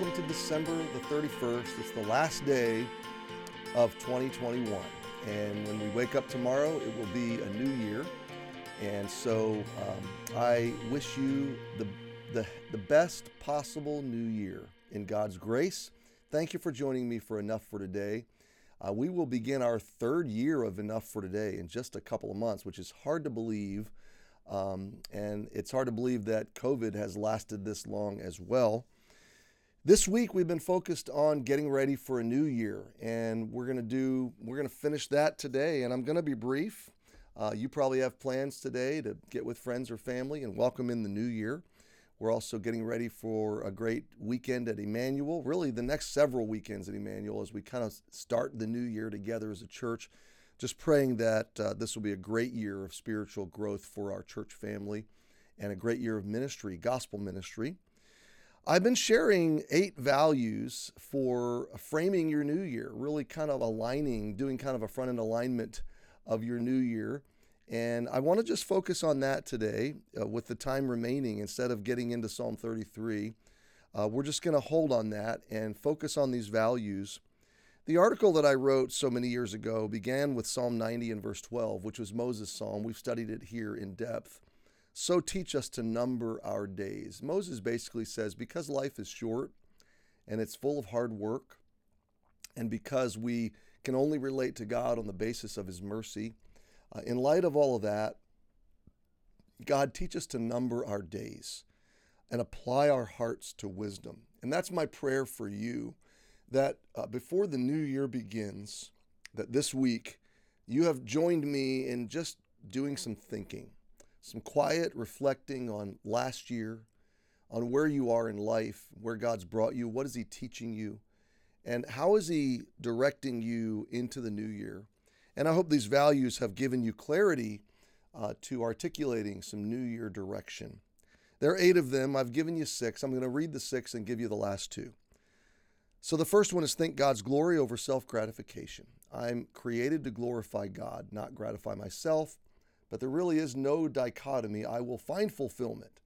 Welcome to December the 31st. It's the last day of 2021. And when we wake up tomorrow, it will be a new year. And so um, I wish you the, the, the best possible new year in God's grace. Thank you for joining me for Enough for Today. Uh, we will begin our third year of Enough for Today in just a couple of months, which is hard to believe. Um, and it's hard to believe that COVID has lasted this long as well. This week we've been focused on getting ready for a new year, and we're to do we're to finish that today. And I'm to be brief. Uh, you probably have plans today to get with friends or family and welcome in the new year. We're also getting ready for a great weekend at Emmanuel. Really, the next several weekends at Emmanuel as we kind of start the new year together as a church just praying that uh, this will be a great year of spiritual growth for our church family and a great year of ministry, gospel ministry. I've been sharing eight values for framing your new year, really kind of aligning, doing kind of a front end alignment of your new year. And I want to just focus on that today uh, with the time remaining instead of getting into Psalm 33. Uh, we're just going to hold on that and focus on these values the article that I wrote so many years ago began with Psalm 90 and verse 12, which was Moses' psalm. We've studied it here in depth. So teach us to number our days. Moses basically says because life is short and it's full of hard work, and because we can only relate to God on the basis of his mercy, uh, in light of all of that, God, teach us to number our days and apply our hearts to wisdom. And that's my prayer for you that uh, before the new year begins, that this week you have joined me in just doing some thinking, some quiet reflecting on last year, on where you are in life, where God's brought you, what is He teaching you, and how is He directing you into the new year. And I hope these values have given you clarity uh, to articulating some new year direction. There are eight of them. I've given you six. I'm going to read the six and give you the last two. So the first one is think God's glory over self gratification. I'm created to glorify God, not gratify myself, but there really is no dichotomy. I will find fulfillment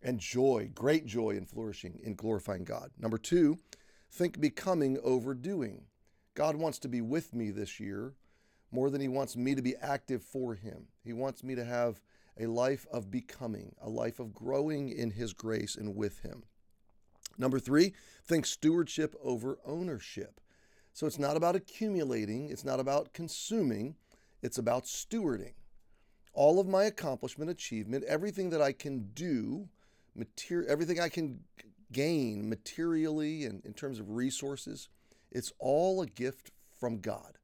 and joy, great joy in flourishing in glorifying God. Number two, think becoming over doing. God wants to be with me this year more than He wants me to be active for Him. He wants me to have a life of becoming, a life of growing in His grace and with Him. Number three, think stewardship over ownership. So it's not about accumulating, it's not about consuming, it's about stewarding. All of my accomplishment, achievement, everything that I can do, material, everything I can gain materially and in terms of resources, it's all a gift from God.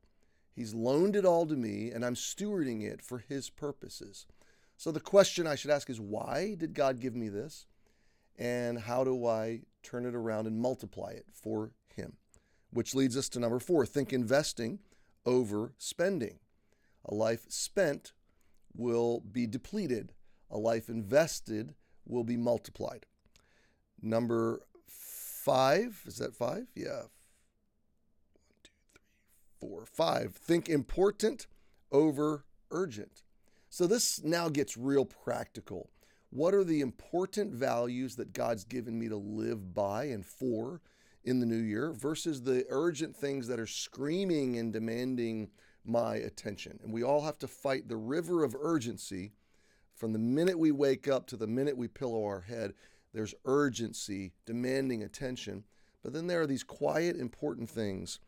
He's loaned it all to me, and I'm stewarding it for His purposes. So the question I should ask is why did God give me this? And how do I turn it around and multiply it for Him. Which leads us to number four think investing over spending. A life spent will be depleted, a life invested will be multiplied. Number five, is that five? Yeah. One, two, three, four, five. Think important over urgent. So this now gets real practical. What are the important values that God's given me to live by and for in the new year versus the urgent things that are screaming and demanding my attention? And we all have to fight the river of urgency from the minute we wake up to the minute we pillow our head. There's urgency demanding attention. But then there are these quiet, important things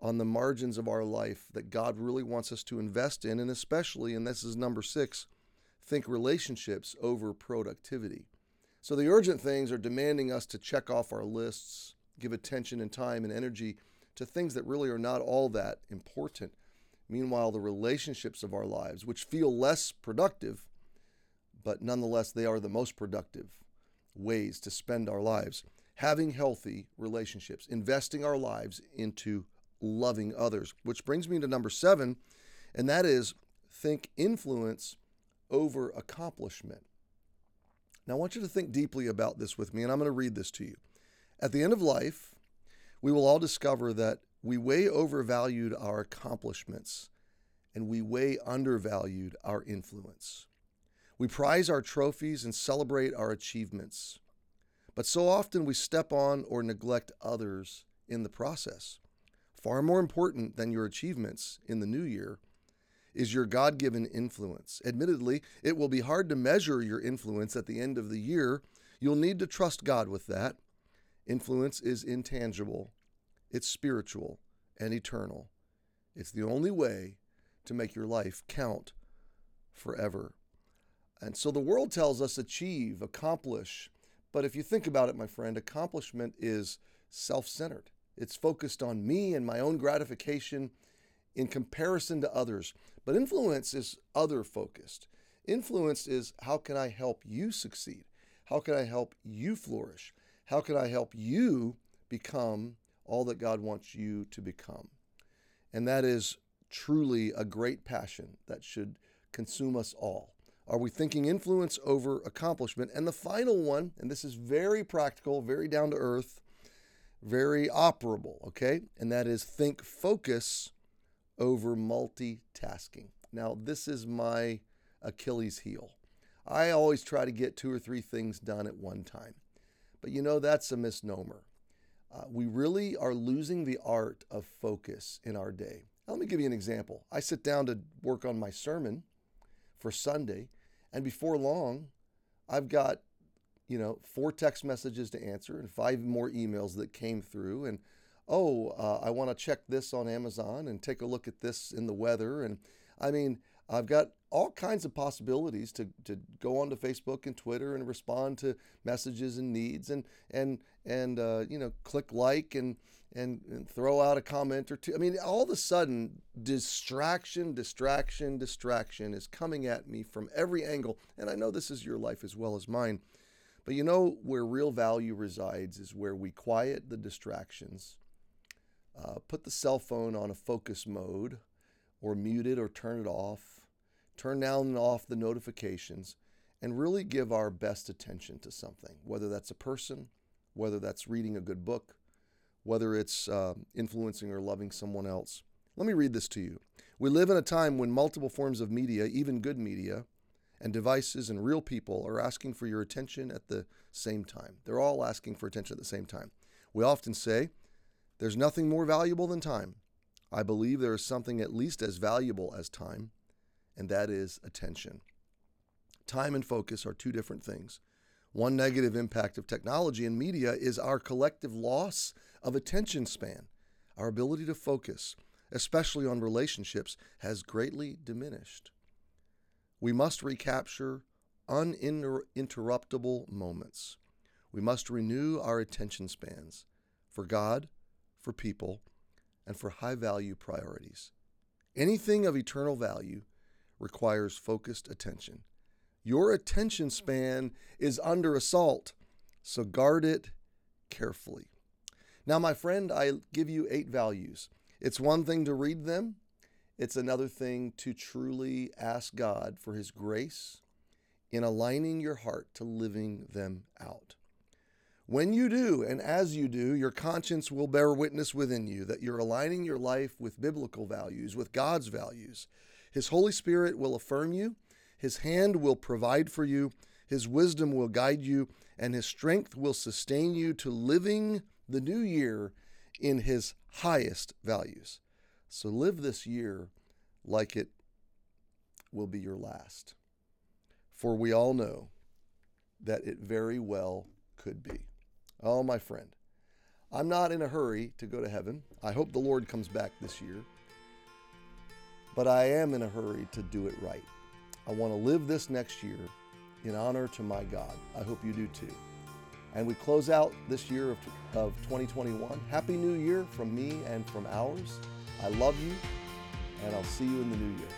on the margins of our life that God really wants us to invest in, and especially, and this is number six, think relationships over productivity. So the urgent things are demanding us to check off our lists, give attention and time and energy to things that really are not all that important. Meanwhile, the relationships of our lives, which feel less productive, but nonetheless, they are the most productive ways to spend our lives. Having healthy relationships, investing our lives into loving others, which brings me to number seven, and that is think influence over accomplishment. Now, I want you to think deeply about this with me, and I'm going to read this to you. At the end of life, we will all discover that we way overvalued our accomplishments and we way undervalued our influence. We prize our trophies and celebrate our achievements. But so often we step on or neglect others in the process. Far more important than your achievements in the new year is your God given influence. Admittedly, it will be hard to measure your influence at the end of the year. You'll need to trust God with that. Influence is intangible, it's spiritual and eternal. It's the only way to make your life count forever. And so the world tells us achieve, accomplish. But if you think about it, my friend, accomplishment is self centered. It's focused on me and my own gratification in comparison to others. But influence is other focused. Influence is how can I help you succeed? How can I help you flourish? How can I help you become all that God wants you to become? And that is truly a great passion that should consume us all. Are we thinking influence over accomplishment? And the final one, and this is very practical, very down to earth, very operable, okay? And that is think focus over multitasking. Now, this is my Achilles heel. I always try to get two or three things done at one time. But you know, that's a misnomer. Uh, we really are losing the art of focus in our day. Now, let me give you an example. I sit down to work on my sermon for Sunday, and before long, I've got, you know, four text messages to answer and five more emails that came through. And oh, uh, I want to check this on Amazon and take a look at this in the weather. And I mean, I've got all kinds of possibilities to, to go onto Facebook and Twitter and respond to messages and needs and and and uh, you know click like and, and and throw out a comment or two. I mean, all of a sudden, distraction, distraction, distraction is coming at me from every angle. And I know this is your life as well as mine. But you know where real value resides is where we quiet the distractions uh, put the cell phone on a focus mode or mute it or turn it off, turn down and off the notifications, and really give our best attention to something, whether that's a person, whether that's reading a good book, whether it's uh, influencing or loving someone else. Let me read this to you. We live in a time when multiple forms of media, even good media, and devices and real people are asking for your attention at the same time. They're all asking for attention at the same time. We often say, there's nothing more valuable than time. I believe there is something at least as valuable as time, and that is attention. Time and focus are two different things. One negative impact of technology and media is our collective loss of attention span. Our ability to focus, especially on relationships, has greatly diminished. We must recapture uninterruptible moments. We must renew our attention spans for God, for people, and for high value priorities. Anything of eternal value requires focused attention. Your attention span is under assault, so guard it carefully. Now, my friend, I give you eight values. It's one thing to read them, it's another thing to truly ask God for His grace in aligning your heart to living them out. When you do, and as you do, your conscience will bear witness within you that you're aligning your life with biblical values, with God's values. His Holy Spirit will affirm you, His hand will provide for you, His wisdom will guide you, and His strength will sustain you to living the new year in His highest values. So live this year like it will be your last. For we all know that it very well could be. Oh, my friend, I'm not in a hurry to go to heaven. I hope the Lord comes back this year. But I am in a hurry to do it right. I want to live this next year in honor to my God. I hope you do too. And we close out this year of, of 2021. Happy New Year from me and from ours. I love you, and I'll see you in the new year.